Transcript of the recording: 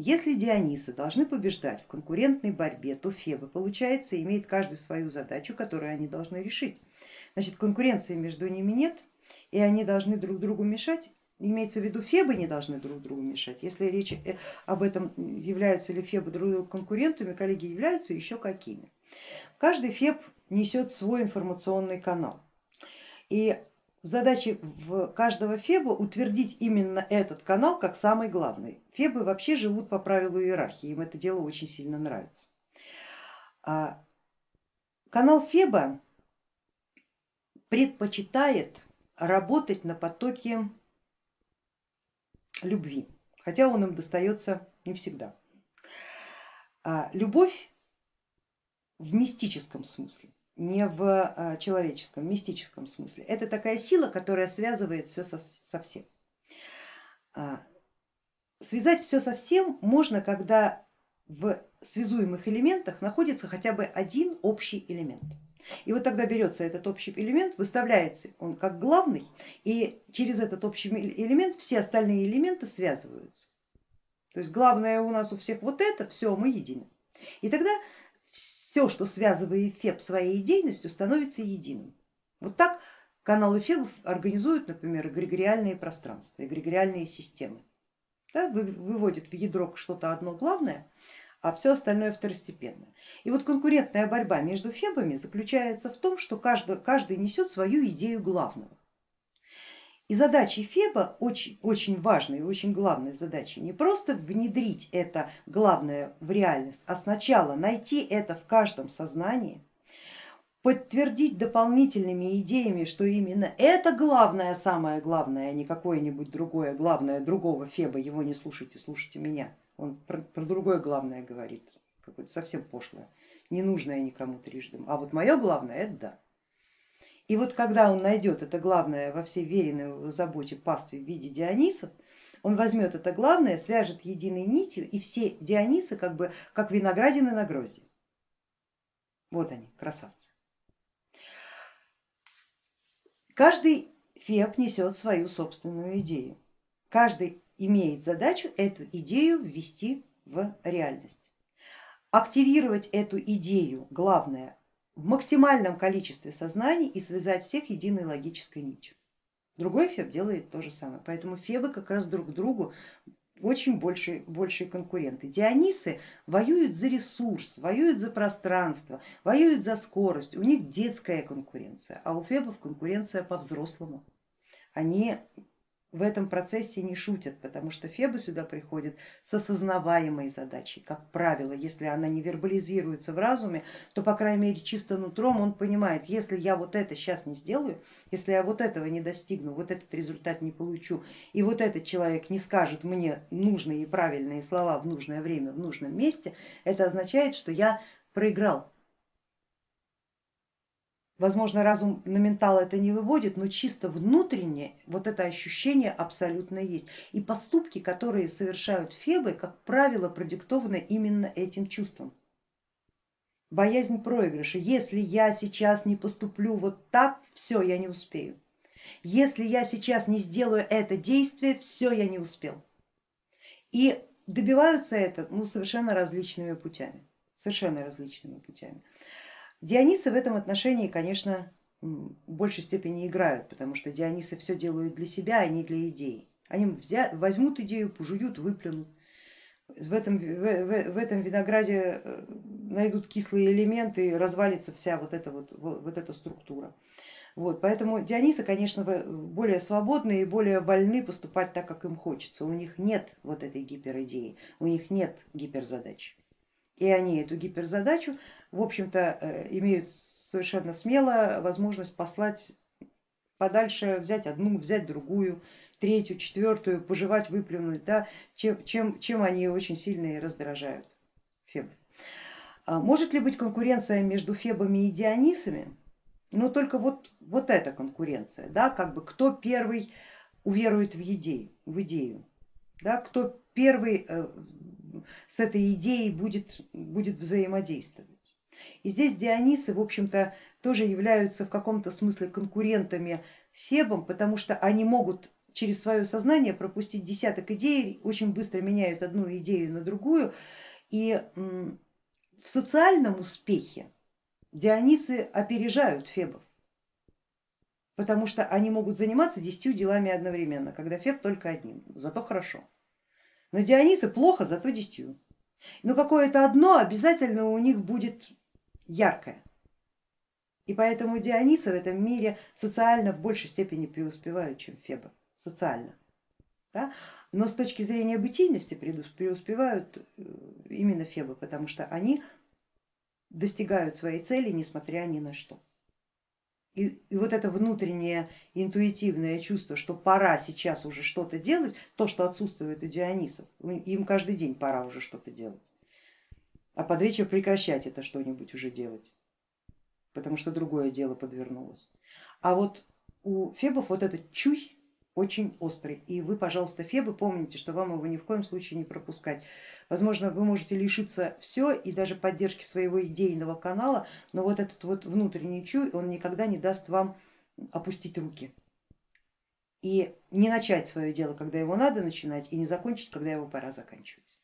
Если Дионисы должны побеждать в конкурентной борьбе, то Фебы, получается, имеет каждый свою задачу, которую они должны решить. Значит, конкуренции между ними нет, и они должны друг другу мешать. Имеется в виду, Фебы не должны друг другу мешать. Если речь э, об этом, являются ли Фебы друг другу конкурентами, коллеги являются еще какими. Каждый Феб несет свой информационный канал. И задача в каждого Феба утвердить именно этот канал как самый главный. Фебы вообще живут по правилу иерархии, им это дело очень сильно нравится. А канал Феба предпочитает работать на потоке любви, хотя он им достается не всегда. А любовь в мистическом смысле не в а, человеческом, мистическом смысле. Это такая сила, которая связывает все со, со всем. А, связать все со всем можно, когда в связуемых элементах находится хотя бы один общий элемент. И вот тогда берется этот общий элемент, выставляется он как главный, и через этот общий элемент все остальные элементы связываются. То есть главное у нас у всех вот это, все, мы едины. И тогда все, что связывает Феб своей идейностью, становится единым. Вот так каналы Фебов организуют, например, эгрегориальные пространства, эгрегориальные системы. Да, выводят в ядро что-то одно главное, а все остальное второстепенное. И вот конкурентная борьба между фебами заключается в том, что каждый, каждый несет свою идею главного. И задачей Феба, очень, очень важной и очень главной задачей, не просто внедрить это главное в реальность, а сначала найти это в каждом сознании, подтвердить дополнительными идеями, что именно это главное, самое главное, а не какое-нибудь другое главное другого Феба, его не слушайте, слушайте меня. Он про, про другое главное говорит, какое-то совсем пошлое, ненужное никому трижды. А вот мое главное это да. И вот когда он найдет это главное во всей веренной заботе пастве в виде Дионисов, он возьмет это главное, свяжет единой нитью и все Дионисы как бы как виноградины на грозди. Вот они, красавцы. Каждый феб несет свою собственную идею. Каждый имеет задачу эту идею ввести в реальность. Активировать эту идею, главное, в максимальном количестве сознаний и связать всех единой логической нитью. Другой феб делает то же самое, поэтому фебы как раз друг другу очень большие, большие конкуренты. Дионисы воюют за ресурс, воюют за пространство, воюют за скорость, у них детская конкуренция, а у фебов конкуренция по-взрослому. Они в этом процессе не шутят, потому что Фебы сюда приходят с осознаваемой задачей. Как правило, если она не вербализируется в разуме, то по крайней мере чисто нутром он понимает, если я вот это сейчас не сделаю, если я вот этого не достигну, вот этот результат не получу, и вот этот человек не скажет мне нужные и правильные слова в нужное время, в нужном месте, это означает, что я проиграл Возможно, разум на ментал это не выводит, но чисто внутренне вот это ощущение абсолютно есть. И поступки, которые совершают фебы, как правило, продиктованы именно этим чувством. Боязнь проигрыша. Если я сейчас не поступлю вот так, все, я не успею. Если я сейчас не сделаю это действие, все, я не успел. И добиваются это ну, совершенно различными путями. Совершенно различными путями. Дионисы в этом отношении, конечно, в большей степени играют, потому что Дионисы все делают для себя, а не для идеи. Они взя, возьмут идею, пожуют, выплюнут. В этом, в, в, в этом винограде э, найдут кислые элементы развалится вся вот эта, вот, вот эта структура. Вот, поэтому Дионисы, конечно, более свободны и более вольны поступать так, как им хочется. У них нет вот этой гиперидеи, у них нет гиперзадач. И они эту гиперзадачу в общем-то э, имеют совершенно смело возможность послать подальше, взять одну, взять другую, третью, четвертую, пожевать, выплюнуть, да, чем, чем, чем они очень сильно и раздражают фебов. А может ли быть конкуренция между фебами и дионисами? Но только вот, вот эта конкуренция, да, как бы кто первый уверует в идею, в идею да, кто первый э, с этой идеей будет, будет взаимодействовать. И здесь Дионисы, в общем-то, тоже являются в каком-то смысле конкурентами Фебам, потому что они могут через свое сознание пропустить десяток идей, очень быстро меняют одну идею на другую. И в социальном успехе Дионисы опережают Фебов, потому что они могут заниматься десятью делами одновременно, когда Феб только одним, зато хорошо. Но Дионисы плохо, зато десятью. Но какое-то одно обязательно у них будет яркое. И поэтому Дионисы в этом мире социально в большей степени преуспевают, чем Феба, социально. Да? Но с точки зрения бытийности преуспевают э, именно Фебы, потому что они достигают своей цели, несмотря ни на что. И, и вот это внутреннее интуитивное чувство, что пора сейчас уже что-то делать, то, что отсутствует у Дионисов, им каждый день пора уже что-то делать, а под вечер прекращать это что-нибудь уже делать, потому что другое дело подвернулось. А вот у Фебов вот этот чуй очень острый. И вы, пожалуйста, Фебы, помните, что вам его ни в коем случае не пропускать. Возможно, вы можете лишиться все и даже поддержки своего идейного канала, но вот этот вот внутренний чуй, он никогда не даст вам опустить руки и не начать свое дело, когда его надо начинать, и не закончить, когда его пора заканчивать.